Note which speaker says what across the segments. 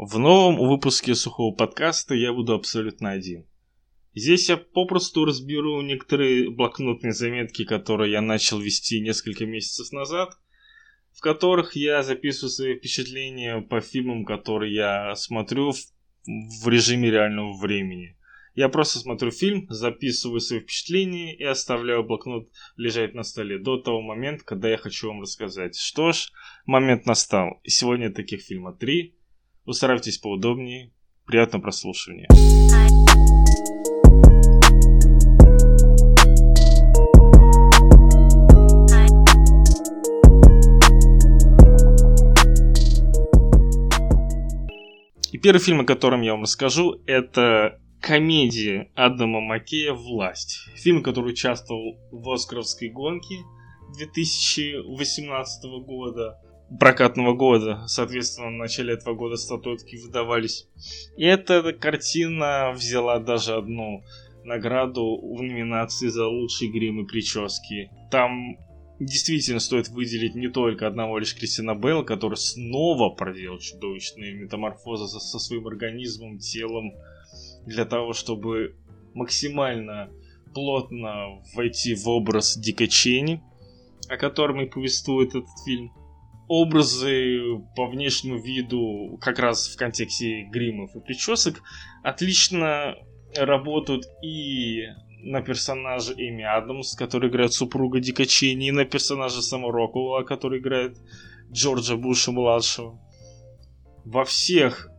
Speaker 1: В новом выпуске сухого подкаста я буду абсолютно один. Здесь я попросту разберу некоторые блокнотные заметки, которые я начал вести несколько месяцев назад, в которых я записываю свои впечатления по фильмам, которые я смотрю в, в режиме реального времени. Я просто смотрю фильм, записываю свои впечатления и оставляю блокнот лежать на столе до того момента, когда я хочу вам рассказать. Что ж, момент настал. Сегодня таких фильмов три. Устраивайтесь поудобнее. Приятного прослушивания. И первый фильм, о котором я вам расскажу, это комедия Адама Маккея «Власть». Фильм, который участвовал в Оскаровской гонке 2018 года, прокатного года. Соответственно, в начале этого года статуэтки выдавались. И эта картина взяла даже одну награду в номинации за лучшие грим и прически. Там действительно стоит выделить не только одного лишь Кристина Белл, который снова проделал чудовищные метаморфозы со своим организмом, телом, для того, чтобы максимально плотно войти в образ Дика Чейни, о котором и повествует этот фильм. Образы по внешнему виду, как раз в контексте гримов и причесок, отлично работают и на персонаже Эми Адамс, который играет супруга Дика Чейни, и на персонаже Сэма Роквелла, который играет Джорджа Буша-младшего. Во всех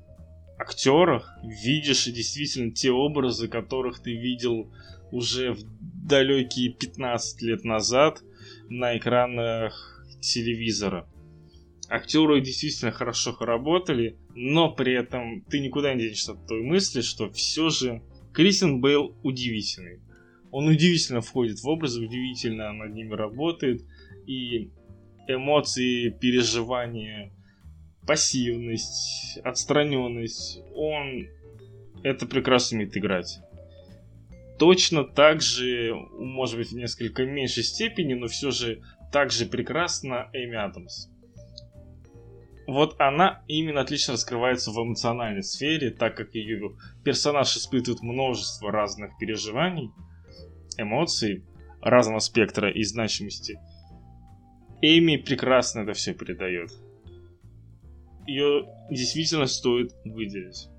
Speaker 1: актерах видишь действительно те образы, которых ты видел уже в далекие 15 лет назад на экранах телевизора. Актеры действительно хорошо работали, но при этом ты никуда не денешься от той мысли, что все же Кристин Бейл удивительный. Он удивительно входит в образ, удивительно над ними работает, и эмоции, переживания пассивность, отстраненность, он это прекрасно умеет играть. Точно так же, может быть, в несколько меньшей степени, но все же так же прекрасно Эми Адамс. Вот она именно отлично раскрывается в эмоциональной сфере, так как ее персонаж испытывает множество разных переживаний, эмоций, разного спектра и значимости. Эми прекрасно это все передает ее действительно стоит выделить.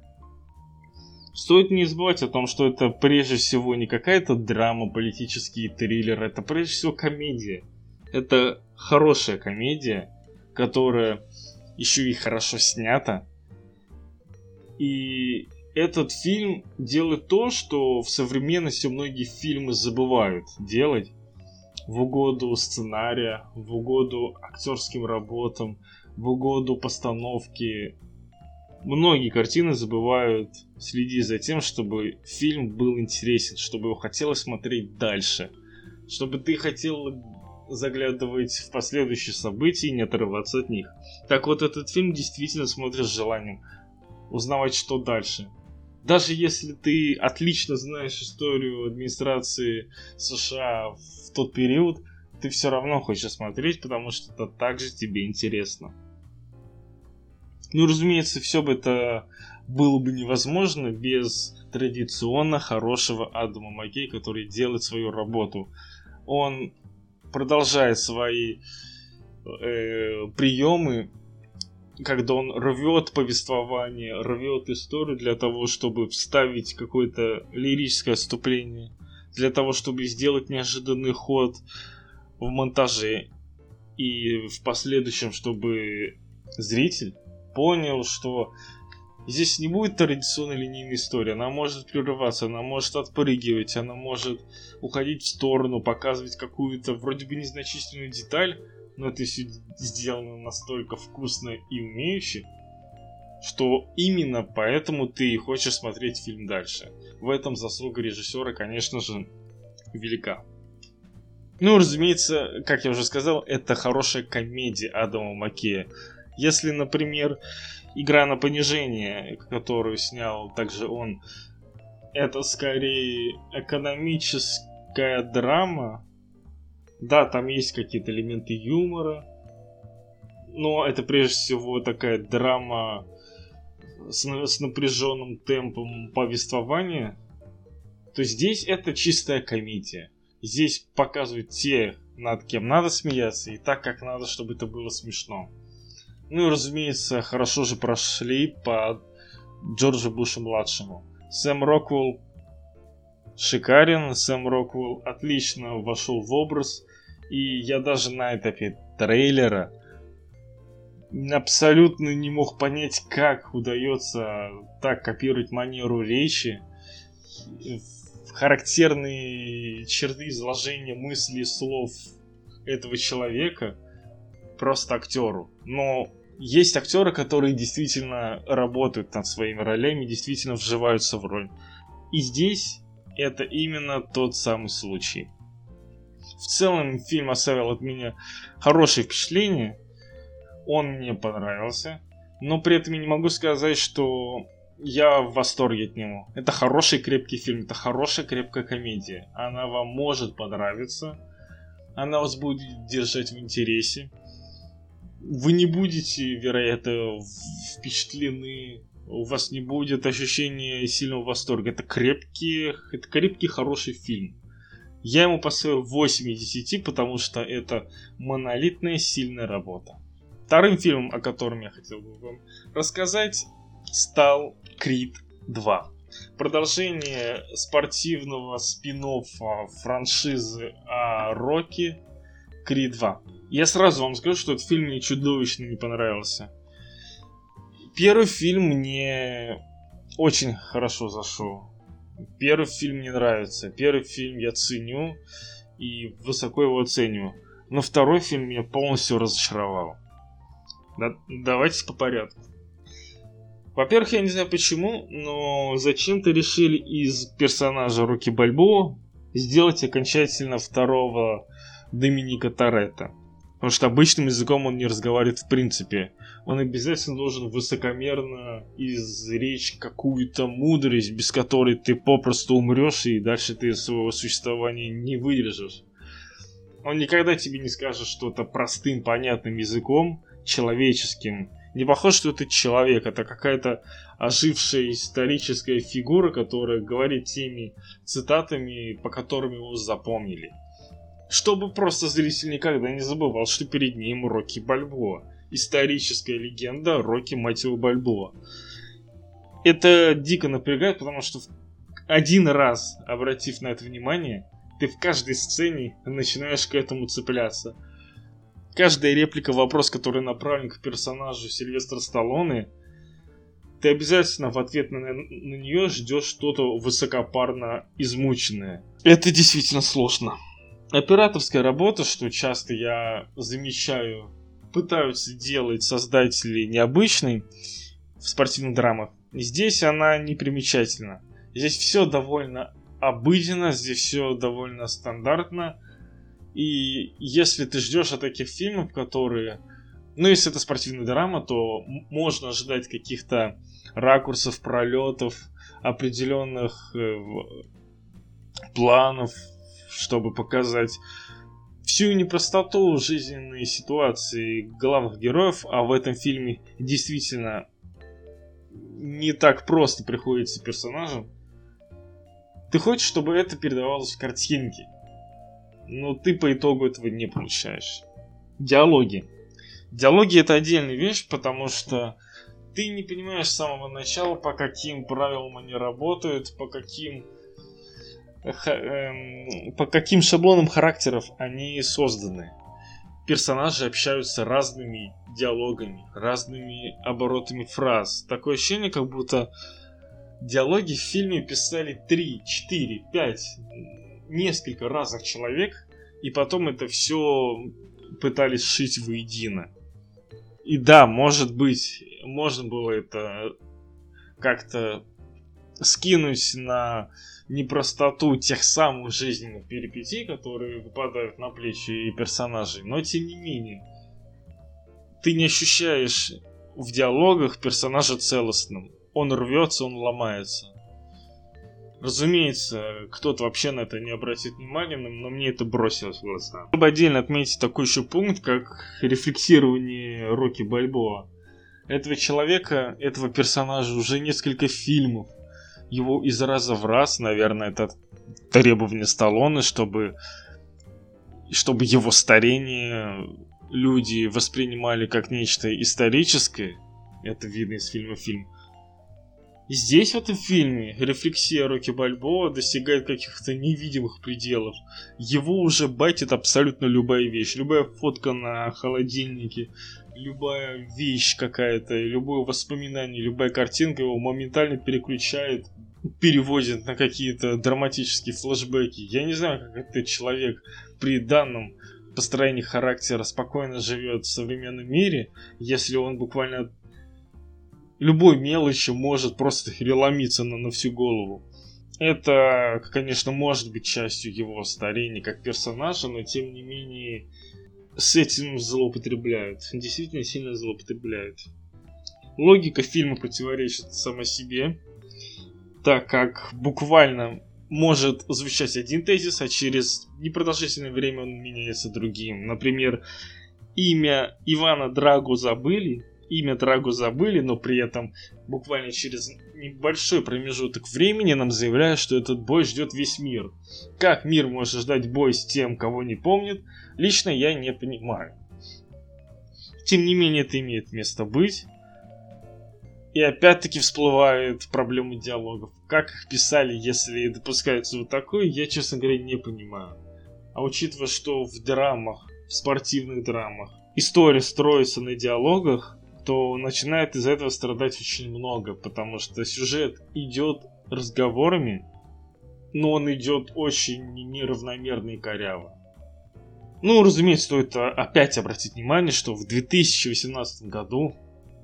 Speaker 1: Стоит не забывать о том, что это прежде всего не какая-то драма, политический триллер, это прежде всего комедия. Это хорошая комедия, которая еще и хорошо снята. И этот фильм делает то, что в современности многие фильмы забывают делать в угоду сценария, в угоду актерским работам, в угоду постановки. Многие картины забывают следить за тем, чтобы фильм был интересен, чтобы его хотелось смотреть дальше, чтобы ты хотел заглядывать в последующие события и не отрываться от них. Так вот, этот фильм действительно смотришь с желанием узнавать, что дальше. Даже если ты отлично знаешь историю администрации США в тот период, ты все равно хочешь смотреть, потому что это также тебе интересно. Ну, разумеется, все бы это было бы невозможно без традиционно хорошего Адама Маккей, который делает свою работу. Он продолжает свои э, приемы, когда он рвет повествование, рвет историю для того, чтобы вставить какое-то лирическое отступление, для того, чтобы сделать неожиданный ход в монтаже и в последующем, чтобы зритель понял, что здесь не будет традиционной линейной истории. Она может прерываться, она может отпрыгивать, она может уходить в сторону, показывать какую-то вроде бы незначительную деталь, но это все сделано настолько вкусно и умеюще, что именно поэтому ты хочешь смотреть фильм дальше. В этом заслуга режиссера, конечно же, велика. Ну, разумеется, как я уже сказал, это хорошая комедия Адама Маккея. Если, например, игра на понижение, которую снял также он, это скорее экономическая драма. Да, там есть какие-то элементы юмора, но это прежде всего такая драма с, с напряженным темпом повествования, то здесь это чистая комедия. Здесь показывают те, над кем надо смеяться, и так, как надо, чтобы это было смешно. Ну и, разумеется, хорошо же прошли по Джорджу Бушу-младшему. Сэм Роквелл шикарен, Сэм Роквелл отлично вошел в образ, и я даже на этапе трейлера абсолютно не мог понять, как удается так копировать манеру речи, характерные черты изложения мыслей, слов этого человека просто актеру. Но есть актеры, которые действительно работают над своими ролями, действительно вживаются в роль. И здесь это именно тот самый случай. В целом фильм оставил от меня хорошее впечатление. Он мне понравился. Но при этом я не могу сказать, что я в восторге от него. Это хороший крепкий фильм, это хорошая крепкая комедия. Она вам может понравиться. Она вас будет держать в интересе. Вы не будете, вероятно, впечатлены. У вас не будет ощущения сильного восторга. Это крепкий, это крепкий хороший фильм. Я ему поставил 8 из 10, потому что это монолитная сильная работа. Вторым фильмом, о котором я хотел бы вам рассказать, стал Крид 2. Продолжение спортивного спин франшизы о Рокки Крид 2. Я сразу вам скажу, что этот фильм мне чудовищно не понравился. Первый фильм мне очень хорошо зашел. Первый фильм мне нравится. Первый фильм я ценю и высоко его оцениваю. Но второй фильм меня полностью разочаровал. Да, давайте по порядку. Во-первых, я не знаю почему, но зачем-то решили из персонажа Руки Бальбоа сделать окончательно второго Доминика Торетто. Потому что обычным языком он не разговаривает в принципе. Он обязательно должен высокомерно изречь какую-то мудрость, без которой ты попросту умрешь и дальше ты своего существования не выдержишь. Он никогда тебе не скажет что-то простым, понятным языком, человеческим. Не похоже, что это человек, это какая-то ожившая историческая фигура, которая говорит теми цитатами, по которым его запомнили. Чтобы просто зритель никогда не забывал, что перед ним Рокки Бальбоа. Историческая легенда Рокки Матио Бальбоа. Это дико напрягает, потому что один раз, обратив на это внимание, ты в каждой сцене начинаешь к этому цепляться – каждая реплика, вопрос, который направлен к персонажу Сильвестра Сталлоне, ты обязательно в ответ на, на нее ждешь что-то высокопарно измученное. Это действительно сложно. Операторская работа, что часто я замечаю, пытаются делать создатели необычной в спортивных драмах. Здесь она не примечательна. Здесь все довольно обыденно, здесь все довольно стандартно и если ты ждешь от таких фильмов, которые... Ну, если это спортивная драма, то можно ожидать каких-то ракурсов, пролетов, определенных э, планов, чтобы показать всю непростоту жизненной ситуации главных героев, а в этом фильме действительно не так просто приходится персонажам. Ты хочешь, чтобы это передавалось в картинке но ты по итогу этого не получаешь. Диалоги. Диалоги это отдельная вещь, потому что ты не понимаешь с самого начала, по каким правилам они работают, по каким по каким шаблонам характеров они созданы. Персонажи общаются разными диалогами, разными оборотами фраз. Такое ощущение, как будто диалоги в фильме писали 3, 4, 5, несколько разных человек, и потом это все пытались сшить воедино. И да, может быть, можно было это как-то скинуть на непростоту тех самых жизненных перипетий, которые выпадают на плечи персонажей, но тем не менее, ты не ощущаешь в диалогах персонажа целостным. Он рвется, он ломается. Разумеется, кто-то вообще на это не обратит внимания, но мне это бросилось в глаза. Чтобы отдельно отметить такой еще пункт, как рефлексирование Рокки Бальбоа. этого человека, этого персонажа уже несколько фильмов. Его из раза в раз, наверное, это требование Сталлоне, чтобы, чтобы его старение люди воспринимали как нечто историческое. Это видно из фильма фильм. И здесь в этом фильме рефлексия Рокки Бальбоа достигает каких-то невидимых пределов. Его уже байтит абсолютно любая вещь. Любая фотка на холодильнике, любая вещь какая-то, любое воспоминание, любая картинка его моментально переключает, переводит на какие-то драматические флешбеки. Я не знаю, как этот человек при данном построении характера спокойно живет в современном мире, если он буквально любой мелочи может просто переломиться на, на всю голову. Это, конечно, может быть частью его старения как персонажа, но тем не менее с этим злоупотребляют. Действительно сильно злоупотребляют. Логика фильма противоречит сама себе, так как буквально может звучать один тезис, а через непродолжительное время он меняется другим. Например, имя Ивана Драгу забыли, имя Драгу забыли, но при этом буквально через небольшой промежуток времени нам заявляют, что этот бой ждет весь мир. Как мир может ждать бой с тем, кого не помнит, лично я не понимаю. Тем не менее, это имеет место быть. И опять-таки всплывают проблемы диалогов. Как их писали, если допускается вот такое, я, честно говоря, не понимаю. А учитывая, что в драмах, в спортивных драмах, история строится на диалогах, то начинает из-за этого страдать очень много, потому что сюжет идет разговорами, но он идет очень неравномерно и коряво. Ну, разумеется, стоит опять обратить внимание, что в 2018 году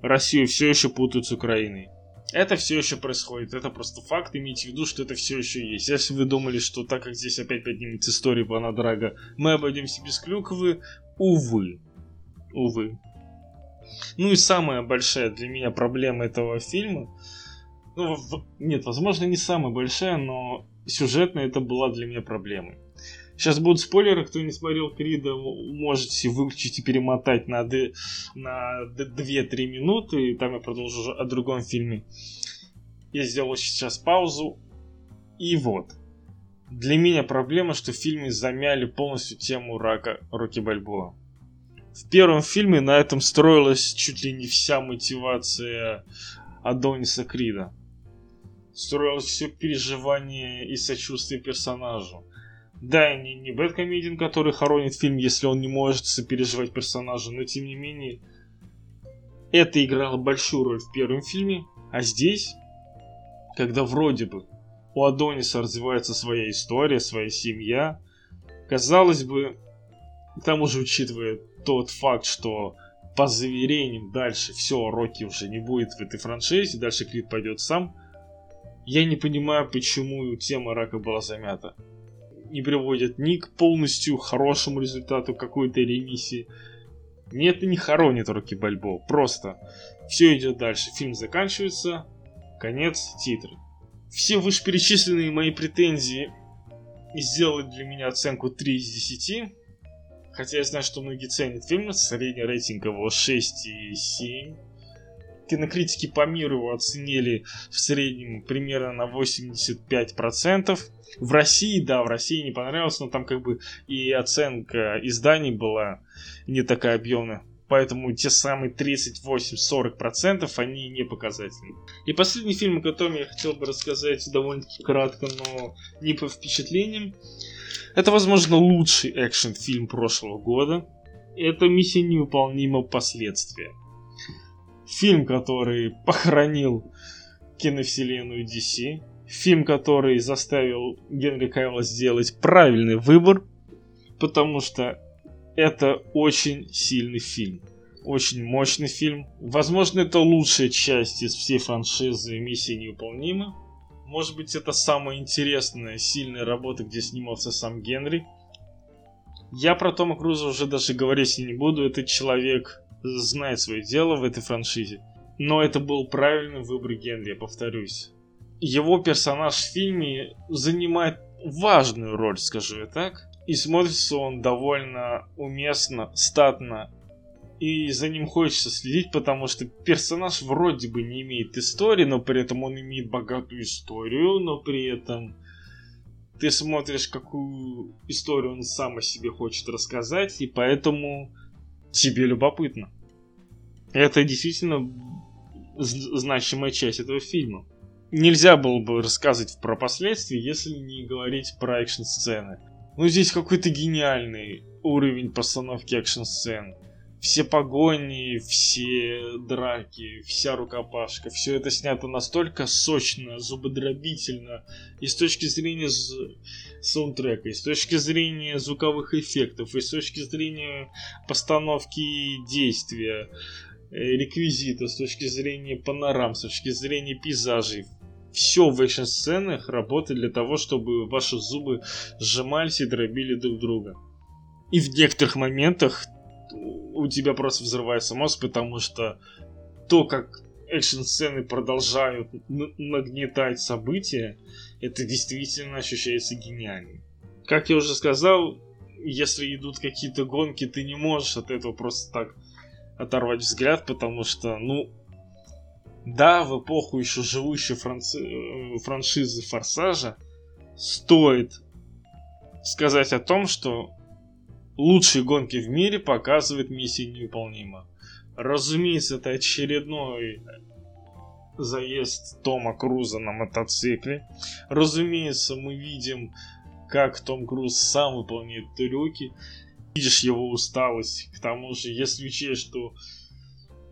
Speaker 1: Россию все еще путают с Украиной. Это все еще происходит, это просто факт, имейте в виду, что это все еще есть. Если вы думали, что так как здесь опять поднимется история Драга, мы обойдемся без Клюковы, увы. Увы. Ну и самая большая для меня проблема этого фильма, ну, нет, возможно, не самая большая, но сюжетно это была для меня проблемой. Сейчас будут спойлеры, кто не смотрел Крида, можете выключить и перемотать на, д, на 2-3 минуты, и там я продолжу о другом фильме. Я сделал сейчас паузу, и вот. Для меня проблема, что в фильме замяли полностью тему рака Рокки Бальбоа в первом фильме на этом строилась чуть ли не вся мотивация Адониса Крида. Строилось все переживание и сочувствие персонажу. Да, не, не Бэткомедиан, который хоронит фильм, если он не может сопереживать персонажу, но тем не менее, это играло большую роль в первом фильме, а здесь, когда вроде бы у Адониса развивается своя история, своя семья, казалось бы, к тому же учитывая тот факт, что по заверениям дальше все, Рокки уже не будет в этой франшизе, дальше Крид пойдет сам. Я не понимаю, почему тема рака была замята. Не приводит ни к полностью хорошему результату какой-то ремиссии. Нет, не хоронит Рокки Бальбо. Просто все идет дальше. Фильм заканчивается. Конец, титры. Все вышеперечисленные мои претензии сделали для меня оценку 3 из 10. Хотя я знаю, что многие ценят фильм, средний рейтинг его 6,7. Кинокритики по миру его оценили в среднем примерно на 85%. В России, да, в России не понравилось, но там как бы и оценка изданий была не такая объемная. Поэтому те самые 38-40% они не показательны. И последний фильм, о котором я хотел бы рассказать довольно-таки кратко, но не по впечатлениям. Это, возможно, лучший экшен-фильм прошлого года. Это «Миссия невыполнима. Последствия». Фильм, который похоронил киновселенную DC. Фильм, который заставил Генри Кайла сделать правильный выбор, потому что это очень сильный фильм. Очень мощный фильм. Возможно, это лучшая часть из всей франшизы «Миссия невыполнима». Может быть, это самая интересная, сильная работа, где снимался сам Генри. Я про Тома Круза уже даже говорить не буду. Этот человек знает свое дело в этой франшизе. Но это был правильный выбор Генри, я повторюсь. Его персонаж в фильме занимает важную роль, скажу я так. И смотрится он довольно уместно, статно и за ним хочется следить, потому что персонаж вроде бы не имеет истории, но при этом он имеет богатую историю, но при этом ты смотришь, какую историю он сам о себе хочет рассказать, и поэтому тебе любопытно. Это действительно значимая часть этого фильма. Нельзя было бы рассказывать про последствия, если не говорить про экшн-сцены. Ну, здесь какой-то гениальный уровень постановки экшн-сцен все погони, все драки, вся рукопашка, все это снято настолько сочно, зубодробительно, и с точки зрения саундтрека, и с точки зрения звуковых эффектов, и с точки зрения постановки действия, э, реквизита, с точки зрения панорам, с точки зрения пейзажей. Все в экшн-сценах работает для того, чтобы ваши зубы сжимались и дробили друг друга. И в некоторых моментах у тебя просто взрывается мозг, потому что то, как экшн-сцены продолжают нагнетать события, это действительно ощущается гениально. Как я уже сказал, если идут какие-то гонки, ты не можешь от этого просто так оторвать взгляд, потому что, ну, да, в эпоху еще живущей франци... Э, франшизы Форсажа стоит сказать о том, что лучшие гонки в мире показывает миссия невыполнима. Разумеется, это очередной заезд Тома Круза на мотоцикле. Разумеется, мы видим, как Том Круз сам выполняет трюки. Видишь его усталость. К тому же, если учесть, что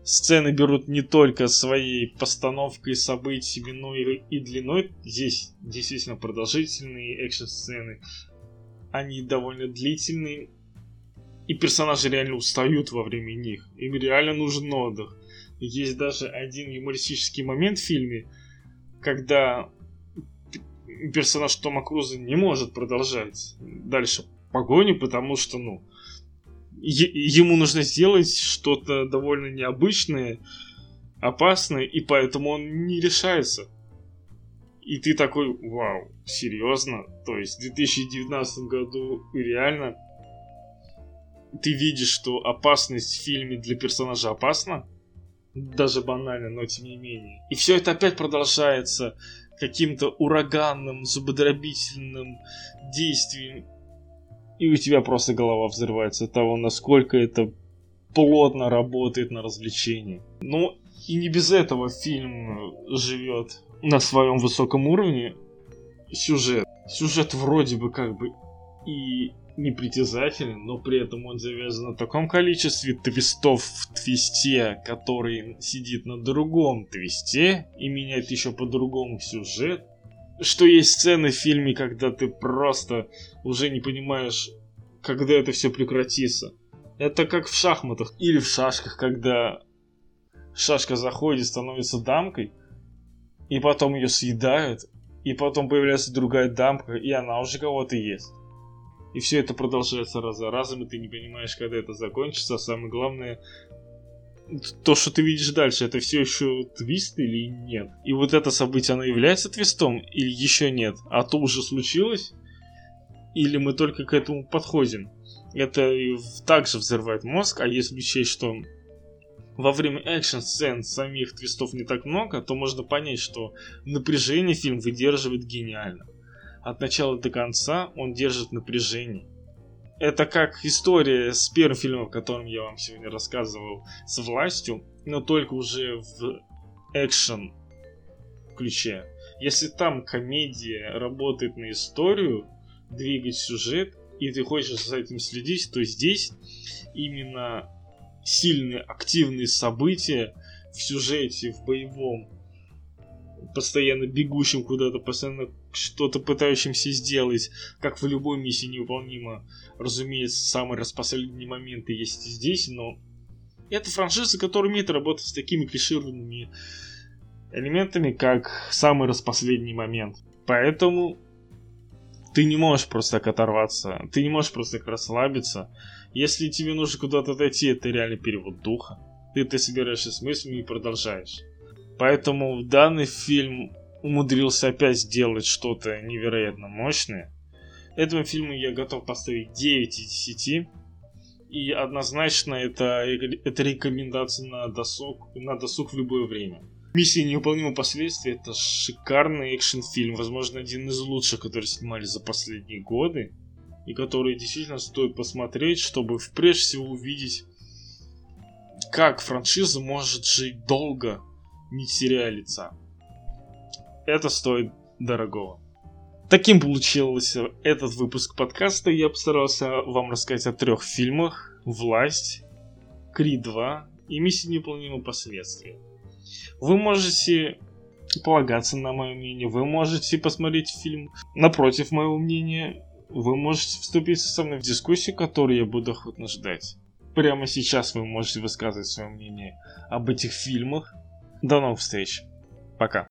Speaker 1: сцены берут не только своей постановкой событий, но и длиной, здесь действительно продолжительные экшн-сцены, они довольно длительные, и персонажи реально устают во время них. Им реально нужен отдых. Есть даже один юмористический момент в фильме, когда персонаж Тома Круза не может продолжать дальше погоню, потому что, ну, ему нужно сделать что-то довольно необычное, опасное, и поэтому он не решается. И ты такой, вау, серьезно? То есть в 2019 году реально ты видишь, что опасность в фильме для персонажа опасна, даже банально, но тем не менее. И все это опять продолжается каким-то ураганным, зубодробительным действием. И у тебя просто голова взрывается от того, насколько это плотно работает на развлечении. Ну, и не без этого фильм живет на своем высоком уровне. Сюжет. Сюжет вроде бы как бы и непритязателен, но при этом он завязан на таком количестве твистов в твисте, который сидит на другом твисте и меняет еще по-другому сюжет, что есть сцены в фильме, когда ты просто уже не понимаешь, когда это все прекратится. Это как в шахматах или в шашках, когда шашка заходит, становится дамкой, и потом ее съедают, и потом появляется другая дамка, и она уже кого-то ест. И все это продолжается раз за разом, и ты не понимаешь, когда это закончится. А самое главное, то, что ты видишь дальше, это все еще твист или нет? И вот это событие, оно является твистом или еще нет? А то уже случилось? Или мы только к этому подходим? Это также взрывает мозг, а если учесть, что во время экшн-сцен самих твистов не так много, то можно понять, что напряжение фильм выдерживает гениально от начала до конца он держит напряжение. Это как история с первым фильмом, о котором я вам сегодня рассказывал, с властью, но только уже в экшен ключе. Если там комедия работает на историю, двигать сюжет, и ты хочешь за этим следить, то здесь именно сильные активные события в сюжете, в боевом, постоянно бегущим куда-то, постоянно что-то пытающимся сделать, как в любой миссии невыполнимо. Разумеется, самые распоследние моменты есть и здесь, но это франшиза, которая умеет работать с такими клишированными элементами, как самый распоследний момент. Поэтому ты не можешь просто так оторваться, ты не можешь просто так расслабиться. Если тебе нужно куда-то отойти, это реально перевод духа. Ты, ты собираешься с мыслями и продолжаешь. Поэтому данный фильм умудрился опять сделать что-то невероятно мощное. Этому фильму я готов поставить 9 из 10. И однозначно это, это рекомендация на досуг, на досуг в любое время. Миссия невыполнима последствия это шикарный экшен-фильм, возможно, один из лучших, который снимали за последние годы, и который действительно стоит посмотреть, чтобы прежде всего увидеть, как франшиза может жить долго, не теряя лица. Это стоит дорогого. Таким получился этот выпуск подкаста. Я постарался вам рассказать о трех фильмах. «Власть», «Крид 2» и «Миссия невыполнима последствия». Вы можете полагаться на мое мнение, вы можете посмотреть фильм напротив моего мнения, вы можете вступить со мной в дискуссию, которую я буду охотно ждать. Прямо сейчас вы можете высказывать свое мнение об этих фильмах. До новых встреч. Пока.